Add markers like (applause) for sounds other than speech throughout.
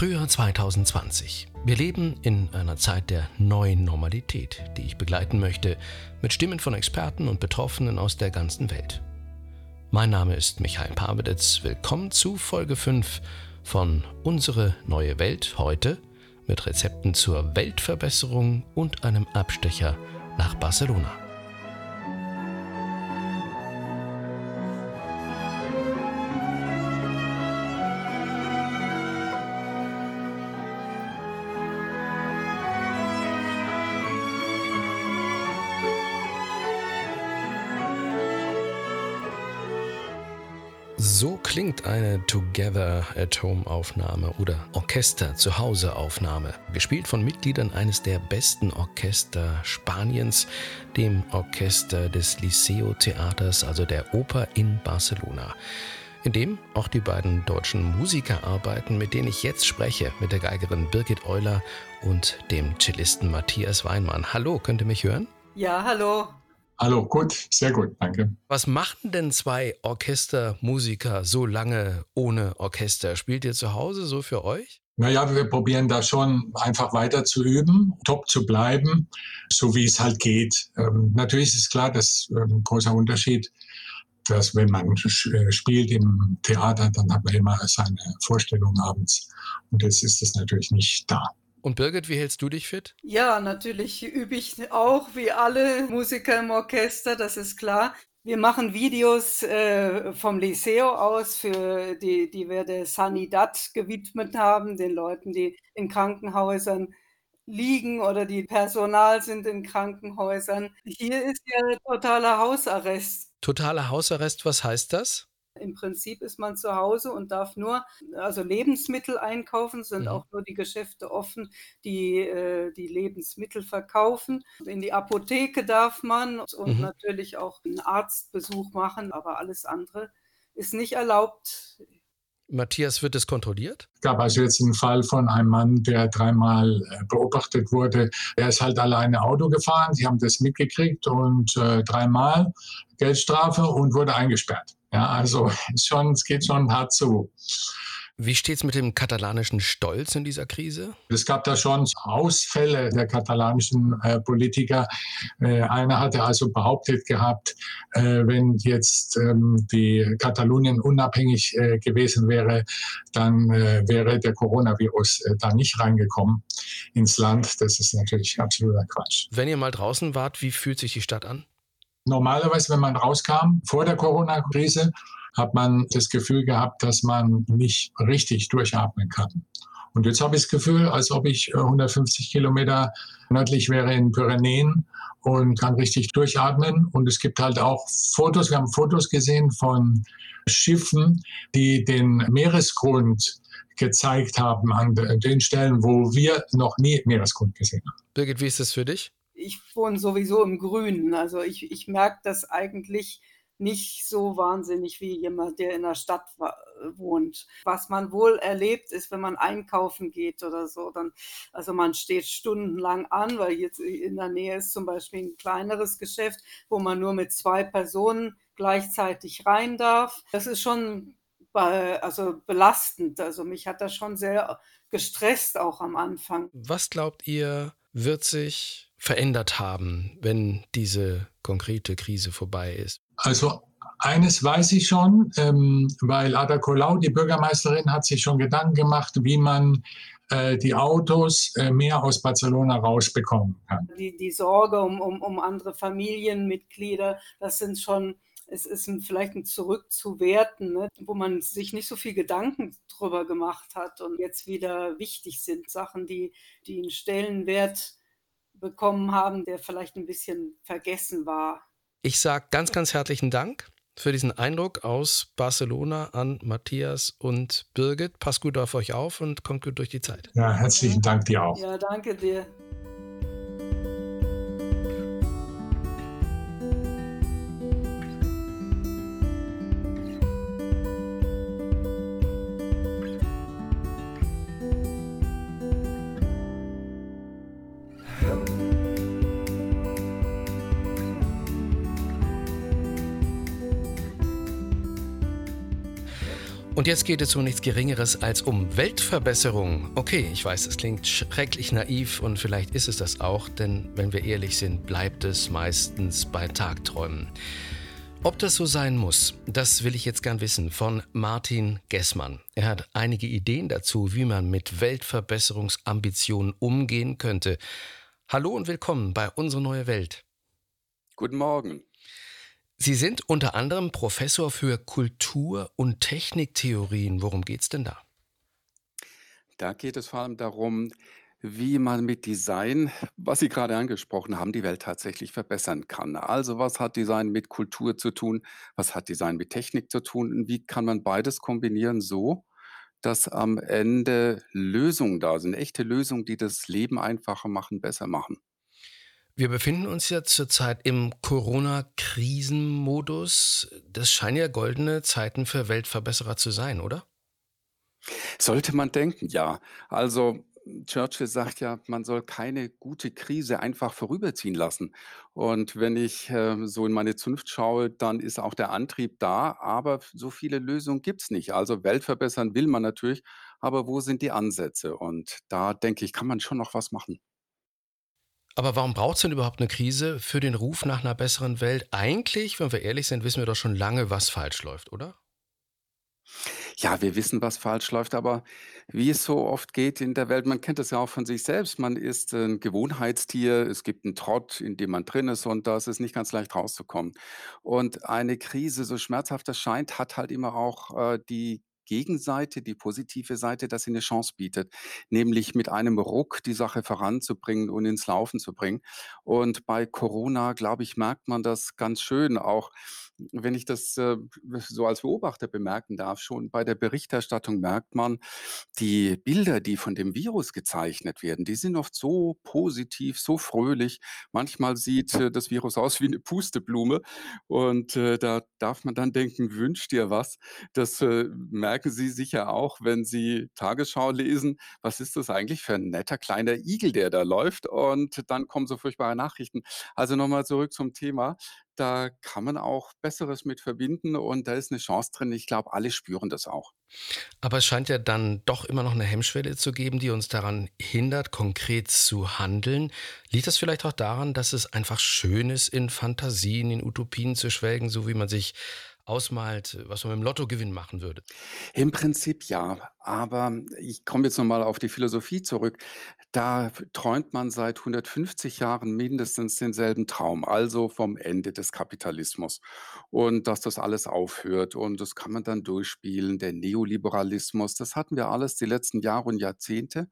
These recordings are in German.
Frühjahr 2020. Wir leben in einer Zeit der neuen Normalität, die ich begleiten möchte, mit Stimmen von Experten und Betroffenen aus der ganzen Welt. Mein Name ist Michael Paweditz. Willkommen zu Folge 5 von Unsere neue Welt heute mit Rezepten zur Weltverbesserung und einem Abstecher nach Barcelona. So klingt eine Together at Home Aufnahme oder Orchester zu Hause Aufnahme, gespielt von Mitgliedern eines der besten Orchester Spaniens, dem Orchester des Liceo Theaters, also der Oper in Barcelona in dem auch die beiden deutschen Musiker arbeiten, mit denen ich jetzt spreche, mit der Geigerin Birgit Euler und dem Cellisten Matthias Weinmann. Hallo, könnt ihr mich hören? Ja, hallo. Hallo, gut, sehr gut, danke. Was machten denn zwei Orchestermusiker so lange ohne Orchester? Spielt ihr zu Hause so für euch? Naja, wir probieren da schon einfach weiter zu üben, top zu bleiben, so wie es halt geht. Ähm, natürlich ist klar, dass ähm, ein großer Unterschied, dass wenn man äh, spielt im Theater, dann hat man immer seine Vorstellung abends. Und jetzt ist das natürlich nicht da. Und Birgit, wie hältst du dich fit? Ja, natürlich übe ich auch wie alle Musiker im Orchester, das ist klar. Wir machen Videos äh, vom Liceo aus, für die, die wir der Sanidad gewidmet haben, den Leuten, die in Krankenhäusern liegen oder die Personal sind in Krankenhäusern. Hier ist ja totaler Hausarrest. Totaler Hausarrest, was heißt das? Im Prinzip ist man zu Hause und darf nur also Lebensmittel einkaufen, sind mhm. auch nur die Geschäfte offen, die äh, die Lebensmittel verkaufen. In die Apotheke darf man und mhm. natürlich auch einen Arztbesuch machen, aber alles andere ist nicht erlaubt. Matthias, wird es kontrolliert? Es gab also jetzt einen Fall von einem Mann, der dreimal äh, beobachtet wurde. Er ist halt alleine Auto gefahren. Sie haben das mitgekriegt und äh, dreimal Geldstrafe und wurde eingesperrt. Ja, also (laughs) schon, es geht schon hart zu. Wie steht es mit dem katalanischen Stolz in dieser Krise? Es gab da schon Ausfälle der katalanischen äh, Politiker. Äh, einer hatte also behauptet gehabt, äh, wenn jetzt ähm, die Katalonien unabhängig äh, gewesen wäre, dann äh, wäre der Coronavirus äh, da nicht reingekommen ins Land. Das ist natürlich absoluter Quatsch. Wenn ihr mal draußen wart, wie fühlt sich die Stadt an? Normalerweise, wenn man rauskam vor der Corona-Krise, hat man das Gefühl gehabt, dass man nicht richtig durchatmen kann. Und jetzt habe ich das Gefühl, als ob ich 150 äh, Kilometer nördlich wäre in Pyrenäen und kann richtig durchatmen. Und es gibt halt auch Fotos, wir haben Fotos gesehen von Schiffen, die den Meeresgrund gezeigt haben an den Stellen, wo wir noch nie Meeresgrund gesehen haben. Birgit, wie ist das für dich? Ich wohne sowieso im Grünen. Also ich, ich merke das eigentlich nicht so wahnsinnig wie jemand, der in der Stadt wohnt. Was man wohl erlebt, ist, wenn man einkaufen geht oder so, dann, also man steht stundenlang an, weil jetzt in der Nähe ist zum Beispiel ein kleineres Geschäft, wo man nur mit zwei Personen gleichzeitig rein darf. Das ist schon also belastend. Also mich hat das schon sehr gestresst auch am Anfang. Was glaubt ihr, wird sich verändert haben, wenn diese konkrete Krise vorbei ist? Also eines weiß ich schon, ähm, weil Ada Colau, die Bürgermeisterin, hat sich schon Gedanken gemacht, wie man äh, die Autos äh, mehr aus Barcelona rausbekommen kann. Die, die Sorge um, um, um andere Familienmitglieder, das sind schon es ist ein, vielleicht ein Zurückzuwerten, ne, wo man sich nicht so viel Gedanken drüber gemacht hat und jetzt wieder wichtig sind, Sachen, die, die einen Stellenwert bekommen haben, der vielleicht ein bisschen vergessen war. Ich sage ganz, ganz herzlichen Dank für diesen Eindruck aus Barcelona an Matthias und Birgit. Passt gut auf euch auf und kommt gut durch die Zeit. Ja, herzlichen Dank dir auch. Ja, danke dir. Und jetzt geht es um nichts Geringeres als um Weltverbesserung. Okay, ich weiß, das klingt schrecklich naiv und vielleicht ist es das auch, denn wenn wir ehrlich sind, bleibt es meistens bei Tagträumen. Ob das so sein muss, das will ich jetzt gern wissen von Martin Gessmann. Er hat einige Ideen dazu, wie man mit Weltverbesserungsambitionen umgehen könnte. Hallo und willkommen bei Unsere neue Welt. Guten Morgen. Sie sind unter anderem Professor für Kultur- und Techniktheorien. Worum geht es denn da? Da geht es vor allem darum, wie man mit Design, was Sie gerade angesprochen haben, die Welt tatsächlich verbessern kann. Also was hat Design mit Kultur zu tun? Was hat Design mit Technik zu tun? Und wie kann man beides kombinieren so, dass am Ende Lösungen da sind, echte Lösungen, die das Leben einfacher machen, besser machen? Wir befinden uns ja zurzeit im Corona-Krisenmodus. Das scheinen ja goldene Zeiten für Weltverbesserer zu sein, oder? Sollte man denken, ja. Also Churchill sagt ja, man soll keine gute Krise einfach vorüberziehen lassen. Und wenn ich äh, so in meine Zunft schaue, dann ist auch der Antrieb da, aber so viele Lösungen gibt es nicht. Also Welt verbessern will man natürlich, aber wo sind die Ansätze? Und da denke ich, kann man schon noch was machen. Aber warum braucht es denn überhaupt eine Krise für den Ruf nach einer besseren Welt? Eigentlich, wenn wir ehrlich sind, wissen wir doch schon lange, was falsch läuft, oder? Ja, wir wissen, was falsch läuft, aber wie es so oft geht in der Welt, man kennt das ja auch von sich selbst, man ist ein Gewohnheitstier, es gibt einen Trott, in dem man drin ist und da ist es nicht ganz leicht rauszukommen. Und eine Krise, so schmerzhaft das scheint, hat halt immer auch äh, die Gegenseite, die positive Seite, dass sie eine Chance bietet, nämlich mit einem Ruck die Sache voranzubringen und ins Laufen zu bringen. Und bei Corona, glaube ich, merkt man das ganz schön auch wenn ich das äh, so als Beobachter bemerken darf, schon bei der Berichterstattung merkt man, die Bilder, die von dem Virus gezeichnet werden, die sind oft so positiv, so fröhlich. Manchmal sieht äh, das Virus aus wie eine Pusteblume und äh, da darf man dann denken, wünscht dir was. Das äh, merken Sie sicher auch, wenn Sie Tagesschau lesen. Was ist das eigentlich für ein netter kleiner Igel, der da läuft? Und dann kommen so furchtbare Nachrichten. Also nochmal zurück zum Thema da kann man auch Besseres mit verbinden und da ist eine Chance drin. Ich glaube, alle spüren das auch. Aber es scheint ja dann doch immer noch eine Hemmschwelle zu geben, die uns daran hindert, konkret zu handeln. Liegt das vielleicht auch daran, dass es einfach schön ist, in Fantasien, in Utopien zu schwelgen, so wie man sich ausmalt, was man mit dem Lottogewinn machen würde? Im Prinzip ja, aber ich komme jetzt nochmal auf die Philosophie zurück. Da träumt man seit 150 Jahren mindestens denselben Traum, also vom Ende des Kapitalismus und dass das alles aufhört und das kann man dann durchspielen. Der Neoliberalismus, das hatten wir alles die letzten Jahre und Jahrzehnte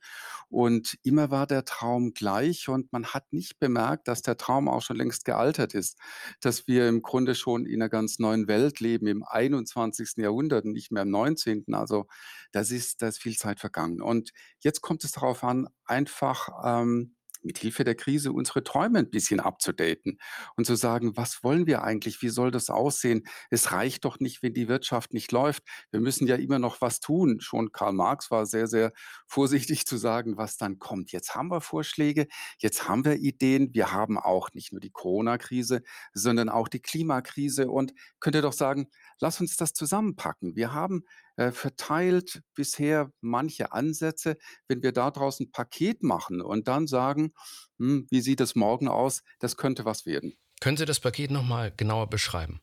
und immer war der Traum gleich und man hat nicht bemerkt, dass der Traum auch schon längst gealtert ist, dass wir im Grunde schon in einer ganz neuen Welt leben, im 21. Jahrhundert und nicht mehr im 19. Also das ist, da ist viel Zeit vergangen. Und jetzt kommt es darauf an, einfach ähm, mit Hilfe der Krise unsere Träume ein bisschen abzudaten und zu sagen, was wollen wir eigentlich? Wie soll das aussehen? Es reicht doch nicht, wenn die Wirtschaft nicht läuft. Wir müssen ja immer noch was tun. Schon Karl Marx war sehr, sehr vorsichtig zu sagen, was dann kommt. Jetzt haben wir Vorschläge, jetzt haben wir Ideen. Wir haben auch nicht nur die Corona-Krise, sondern auch die Klimakrise und könnt ihr doch sagen, lass uns das zusammenpacken. Wir haben verteilt bisher manche Ansätze. Wenn wir daraus ein Paket machen und dann sagen, hm, wie sieht es morgen aus, das könnte was werden. Können Sie das Paket nochmal genauer beschreiben?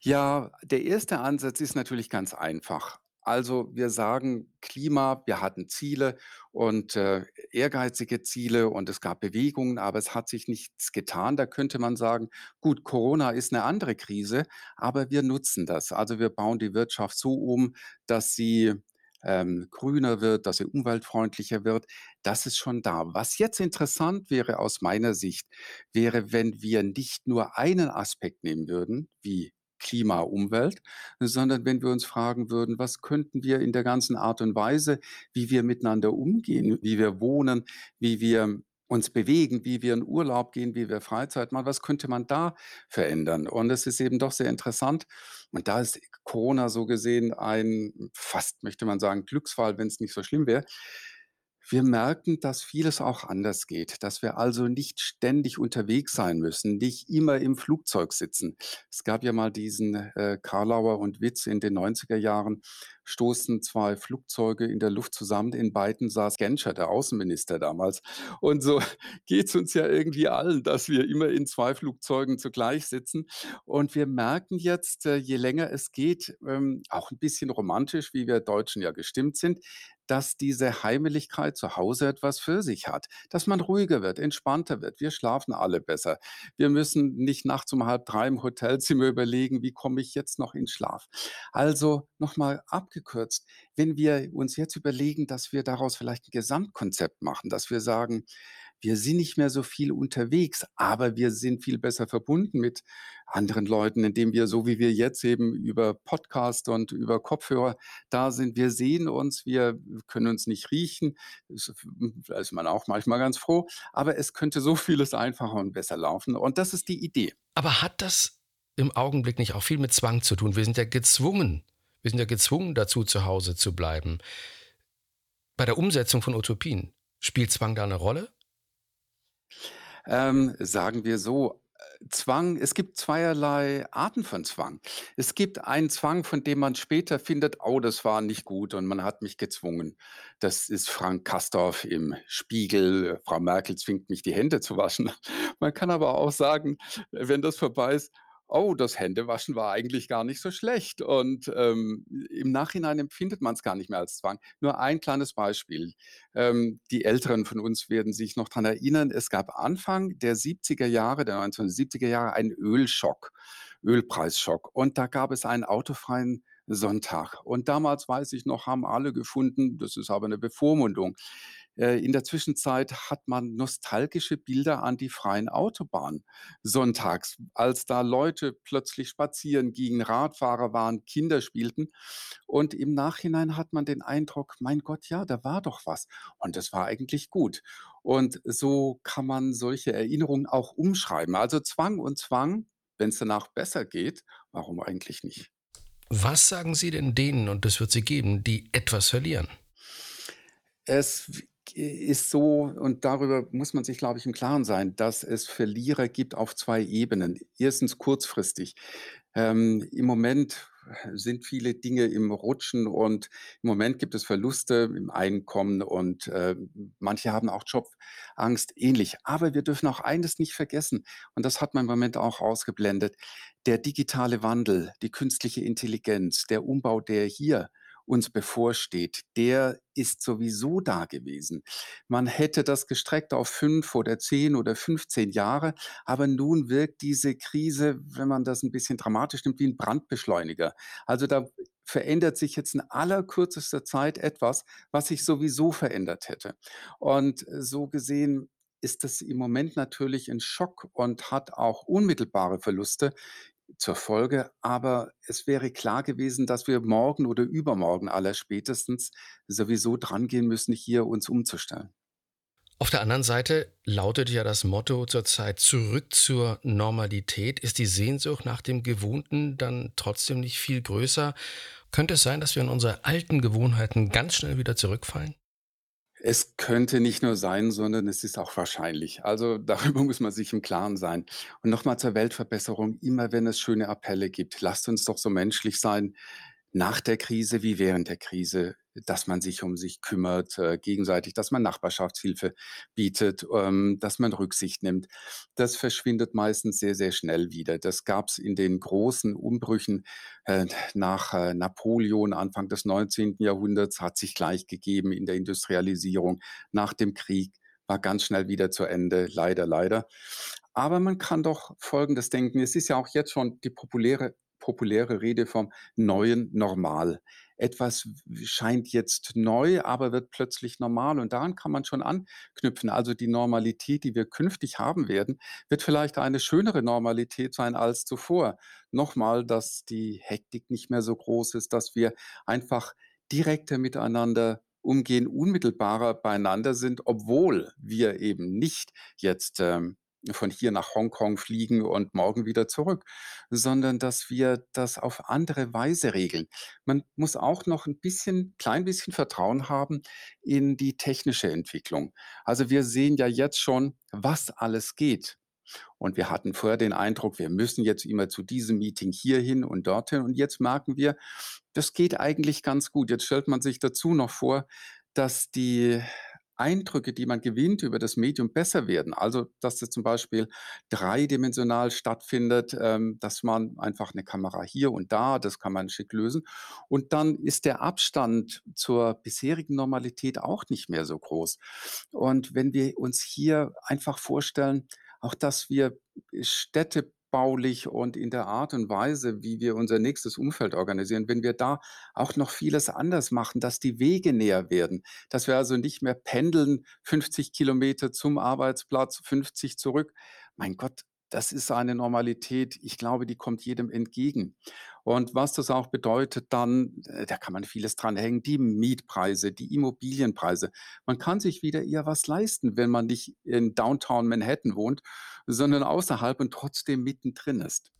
Ja, der erste Ansatz ist natürlich ganz einfach. Also wir sagen Klima, wir hatten Ziele und äh, ehrgeizige Ziele und es gab Bewegungen, aber es hat sich nichts getan. Da könnte man sagen, gut, Corona ist eine andere Krise, aber wir nutzen das. Also wir bauen die Wirtschaft so um, dass sie ähm, grüner wird, dass sie umweltfreundlicher wird. Das ist schon da. Was jetzt interessant wäre aus meiner Sicht, wäre, wenn wir nicht nur einen Aspekt nehmen würden, wie Klima, Umwelt, sondern wenn wir uns fragen würden, was könnten wir in der ganzen Art und Weise, wie wir miteinander umgehen, wie wir wohnen, wie wir uns bewegen, wie wir in Urlaub gehen, wie wir Freizeit machen, was könnte man da verändern? Und es ist eben doch sehr interessant. Und da ist Corona so gesehen ein fast, möchte man sagen, Glücksfall, wenn es nicht so schlimm wäre. Wir merken, dass vieles auch anders geht, dass wir also nicht ständig unterwegs sein müssen, nicht immer im Flugzeug sitzen. Es gab ja mal diesen äh, Karlauer und Witz in den 90er Jahren, stoßen zwei Flugzeuge in der Luft zusammen, in beiden saß Genscher, der Außenminister damals. Und so (laughs) geht es uns ja irgendwie allen, dass wir immer in zwei Flugzeugen zugleich sitzen. Und wir merken jetzt, äh, je länger es geht, ähm, auch ein bisschen romantisch, wie wir Deutschen ja gestimmt sind, dass diese Heimeligkeit zu Hause etwas für sich hat, dass man ruhiger wird, entspannter wird. Wir schlafen alle besser. Wir müssen nicht nachts um halb drei im Hotelzimmer (laughs) überlegen, wie komme ich jetzt noch in Schlaf. Also nochmal abgekürzt, wenn wir uns jetzt überlegen, dass wir daraus vielleicht ein Gesamtkonzept machen, dass wir sagen, wir sind nicht mehr so viel unterwegs, aber wir sind viel besser verbunden mit anderen Leuten, indem wir, so wie wir jetzt eben über Podcast und über Kopfhörer da sind, wir sehen uns, wir können uns nicht riechen. Da ist man auch manchmal ganz froh, aber es könnte so vieles einfacher und besser laufen. Und das ist die Idee. Aber hat das im Augenblick nicht auch viel mit Zwang zu tun? Wir sind ja gezwungen, wir sind ja gezwungen dazu, zu Hause zu bleiben. Bei der Umsetzung von Utopien spielt Zwang da eine Rolle? Ähm, sagen wir so, Zwang, es gibt zweierlei Arten von Zwang. Es gibt einen Zwang, von dem man später findet, oh, das war nicht gut und man hat mich gezwungen. Das ist Frank Kastorf im Spiegel. Frau Merkel zwingt mich, die Hände zu waschen. Man kann aber auch sagen, wenn das vorbei ist, oh, das Händewaschen war eigentlich gar nicht so schlecht. Und ähm, im Nachhinein empfindet man es gar nicht mehr als Zwang. Nur ein kleines Beispiel. Ähm, die Älteren von uns werden sich noch daran erinnern, es gab Anfang der 70er Jahre, der 1970er Jahre, einen Ölschock, Ölpreisschock. Und da gab es einen autofreien Sonntag. Und damals, weiß ich noch, haben alle gefunden, das ist aber eine Bevormundung. Äh, in der Zwischenzeit hat man nostalgische Bilder an die freien Autobahnen sonntags, als da Leute plötzlich spazieren gingen, Radfahrer waren, Kinder spielten. Und im Nachhinein hat man den Eindruck, mein Gott, ja, da war doch was. Und das war eigentlich gut. Und so kann man solche Erinnerungen auch umschreiben. Also Zwang und Zwang, wenn es danach besser geht, warum eigentlich nicht? Was sagen Sie denn denen, und das wird sie geben, die etwas verlieren? Es ist so, und darüber muss man sich, glaube ich, im Klaren sein, dass es Verlierer gibt auf zwei Ebenen. Erstens kurzfristig. Ähm, Im Moment sind viele Dinge im Rutschen und im Moment gibt es Verluste im Einkommen und äh, manche haben auch Jobangst ähnlich. Aber wir dürfen auch eines nicht vergessen und das hat man im Moment auch ausgeblendet. Der digitale Wandel, die künstliche Intelligenz, der Umbau, der hier uns bevorsteht, der ist sowieso da gewesen. Man hätte das gestreckt auf fünf oder zehn oder 15 Jahre, aber nun wirkt diese Krise, wenn man das ein bisschen dramatisch nimmt, wie ein Brandbeschleuniger. Also da verändert sich jetzt in allerkürzester Zeit etwas, was sich sowieso verändert hätte. Und so gesehen ist das im Moment natürlich ein Schock und hat auch unmittelbare Verluste zur Folge. Aber es wäre klar gewesen, dass wir morgen oder übermorgen allerspätestens sowieso drangehen müssen, hier uns umzustellen. Auf der anderen Seite lautet ja das Motto zurzeit zurück zur Normalität. Ist die Sehnsucht nach dem Gewohnten dann trotzdem nicht viel größer? Könnte es sein, dass wir in unsere alten Gewohnheiten ganz schnell wieder zurückfallen? Es könnte nicht nur sein, sondern es ist auch wahrscheinlich. Also (laughs) darüber muss man sich im Klaren sein. Und nochmal zur Weltverbesserung, immer wenn es schöne Appelle gibt, lasst uns doch so menschlich sein, nach der Krise wie während der Krise, dass man sich um sich kümmert, äh, gegenseitig, dass man Nachbarschaftshilfe bietet, ähm, dass man Rücksicht nimmt. Das verschwindet meistens sehr, sehr schnell wieder. Das gab es in den großen Umbrüchen äh, nach äh, Napoleon, Anfang des 19. Jahrhunderts, hat sich gleich gegeben in der Industrialisierung. Nach dem Krieg war ganz schnell wieder zu Ende, leider, leider. Aber man kann doch Folgendes denken. Es ist ja auch jetzt schon die populäre populäre Rede vom neuen Normal. Etwas scheint jetzt neu, aber wird plötzlich normal und daran kann man schon anknüpfen. Also die Normalität, die wir künftig haben werden, wird vielleicht eine schönere Normalität sein als zuvor. Nochmal, dass die Hektik nicht mehr so groß ist, dass wir einfach direkter miteinander umgehen, unmittelbarer beieinander sind, obwohl wir eben nicht jetzt ähm, von hier nach Hongkong fliegen und morgen wieder zurück, sondern dass wir das auf andere Weise regeln. Man muss auch noch ein bisschen klein bisschen Vertrauen haben in die technische Entwicklung. Also, wir sehen ja jetzt schon, was alles geht. Und wir hatten vorher den Eindruck, wir müssen jetzt immer zu diesem Meeting hierhin und dorthin. Und jetzt merken wir, das geht eigentlich ganz gut. Jetzt stellt man sich dazu noch vor, dass die Eindrücke, die man gewinnt über das Medium, besser werden. Also, dass das zum Beispiel dreidimensional stattfindet, ähm, dass man einfach eine Kamera hier und da, das kann man schick lösen. Und dann ist der Abstand zur bisherigen Normalität auch nicht mehr so groß. Und wenn wir uns hier einfach vorstellen, auch dass wir städtebaulich und in der Art und Weise, wie wir unser nächstes Umfeld organisieren, wenn wir da auch noch vieles anders machen, dass die Wege näher werden, dass wir also nicht mehr pendeln, 50 Kilometer zum Arbeitsplatz, 50 zurück. Mein Gott, das ist eine Normalität, ich glaube, die kommt jedem entgegen. Und was das auch bedeutet dann, äh, da kann man vieles dran hängen, die Mietpreise, die Immobilienpreise. Man kann sich wieder eher was leisten, wenn man nicht in Downtown Manhattan wohnt, sondern außerhalb und trotzdem mittendrin ist.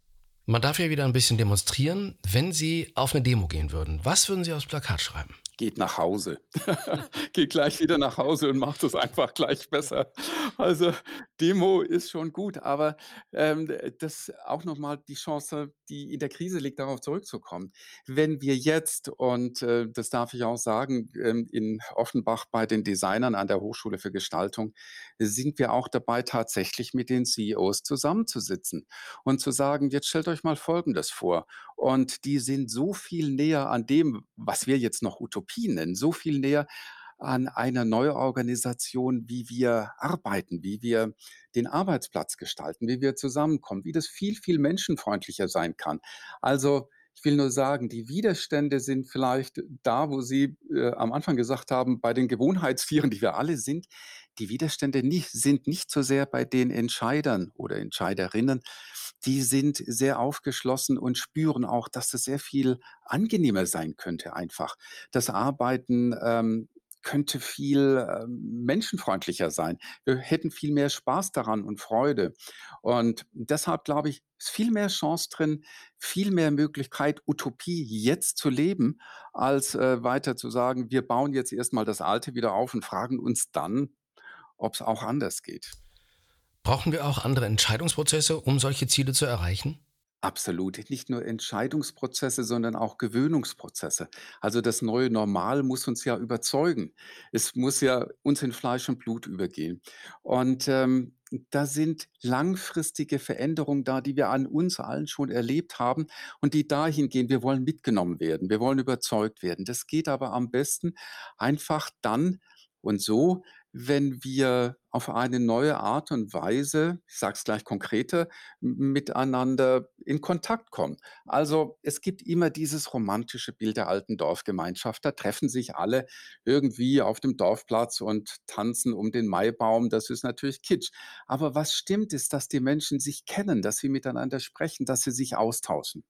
Man darf ja wieder ein bisschen demonstrieren. Wenn Sie auf eine Demo gehen würden, was würden Sie aufs Plakat schreiben? Geht nach Hause. (laughs) geht gleich wieder nach Hause und macht es (laughs) einfach gleich besser. Also Demo ist schon gut, aber ähm, das auch nochmal die Chance, die in der Krise liegt, darauf zurückzukommen. Wenn wir jetzt, und äh, das darf ich auch sagen, ähm, in Offenbach bei den Designern an der Hochschule für Gestaltung, sind wir auch dabei, tatsächlich mit den CEOs zusammenzusitzen und zu sagen, jetzt stellt euch mal Folgendes vor. Und die sind so viel näher an dem, was wir jetzt noch Utopie nennen, so viel näher an einer Neuorganisation, wie wir arbeiten, wie wir den Arbeitsplatz gestalten, wie wir zusammenkommen, wie das viel, viel menschenfreundlicher sein kann. Also ich will nur sagen, die Widerstände sind vielleicht da, wo Sie äh, am Anfang gesagt haben, bei den Gewohnheitstieren, die wir alle sind. Die Widerstände nicht, sind nicht so sehr bei den Entscheidern oder Entscheiderinnen. Die sind sehr aufgeschlossen und spüren auch, dass das sehr viel angenehmer sein könnte einfach. Das Arbeiten ähm, könnte viel ähm, menschenfreundlicher sein. Wir hätten viel mehr Spaß daran und Freude. Und deshalb glaube ich, ist viel mehr Chance drin, viel mehr Möglichkeit, Utopie jetzt zu leben, als äh, weiter zu sagen, wir bauen jetzt erstmal das Alte wieder auf und fragen uns dann, ob es auch anders geht. Brauchen wir auch andere Entscheidungsprozesse, um solche Ziele zu erreichen? Absolut. Nicht nur Entscheidungsprozesse, sondern auch Gewöhnungsprozesse. Also das neue Normal muss uns ja überzeugen. Es muss ja uns in Fleisch und Blut übergehen. Und ähm, da sind langfristige Veränderungen da, die wir an uns allen schon erlebt haben und die dahin gehen, wir wollen mitgenommen werden, wir wollen überzeugt werden. Das geht aber am besten einfach dann und so, wenn wir auf eine neue Art und Weise, ich sage es gleich konkreter, miteinander in Kontakt kommen. Also es gibt immer dieses romantische Bild der alten Dorfgemeinschaft. Da treffen sich alle irgendwie auf dem Dorfplatz und tanzen um den Maibaum. Das ist natürlich Kitsch. Aber was stimmt ist, dass die Menschen sich kennen, dass sie miteinander sprechen, dass sie sich austauschen.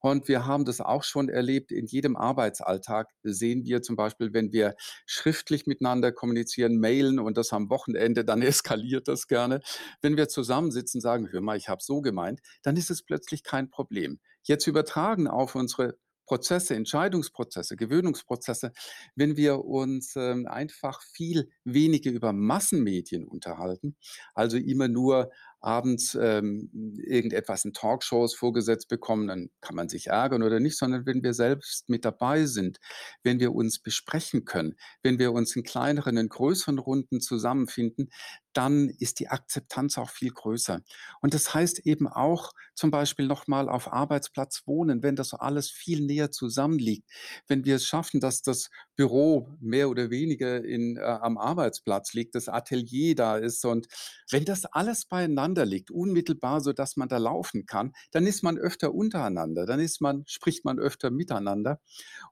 Und wir haben das auch schon erlebt in jedem Arbeitsalltag. Sehen wir zum Beispiel, wenn wir schriftlich miteinander kommunizieren, mailen und das am Wochenende, dann (laughs) eskaliert das gerne. Wenn wir zusammensitzen, sagen, hör mal, ich habe so gemeint, dann ist es plötzlich kein Problem. Jetzt übertragen auf unsere Prozesse, Entscheidungsprozesse, Gewöhnungsprozesse, wenn wir uns ähm, einfach viel weniger über Massenmedien unterhalten, also immer nur abends ähm, irgendetwas in Talkshows vorgesetzt bekommen, dann kann man sich ärgern oder nicht, sondern wenn wir selbst mit dabei sind, wenn wir uns besprechen können, wenn wir uns in kleineren, in größeren Runden zusammenfinden, dann ist die Akzeptanz auch viel größer. Und das heißt eben auch zum Beispiel nochmal auf Arbeitsplatz wohnen, wenn das alles viel näher zusammenliegt, wenn wir es schaffen, dass das Büro mehr oder weniger in, äh, am Arbeitsplatz liegt, das Atelier da ist und wenn das alles beieinander liegt, unmittelbar, so dass man da laufen kann, dann ist man öfter untereinander, dann ist man, spricht man öfter miteinander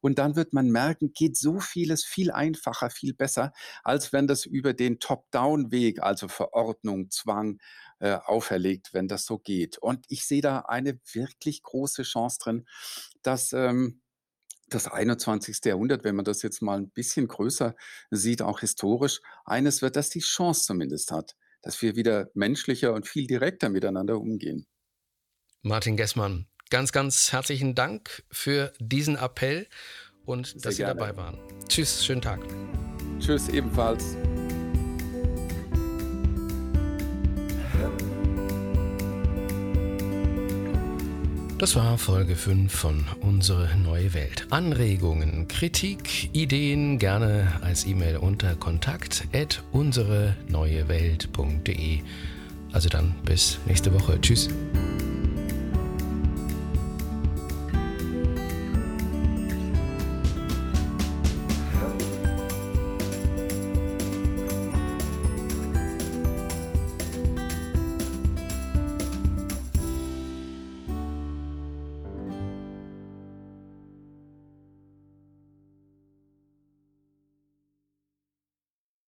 und dann wird man merken, geht so vieles viel einfacher, viel besser, als wenn das über den Top-Down-Weg, also Verordnung, Zwang, äh, auferlegt, wenn das so geht. Und ich sehe da eine wirklich große Chance drin, dass ähm, das 21. Jahrhundert, wenn man das jetzt mal ein bisschen größer sieht, auch historisch, eines wird, das die Chance zumindest hat, dass wir wieder menschlicher und viel direkter miteinander umgehen. Martin Gessmann, ganz, ganz herzlichen Dank für diesen Appell und Sehr dass Sie gerne. dabei waren. Tschüss, schönen Tag. Tschüss, ebenfalls. Das war Folge 5 von Unsere neue Welt. Anregungen, Kritik, Ideen gerne als E-Mail unter kontakt@unsereneuewelt.de. Also dann bis nächste Woche. Tschüss.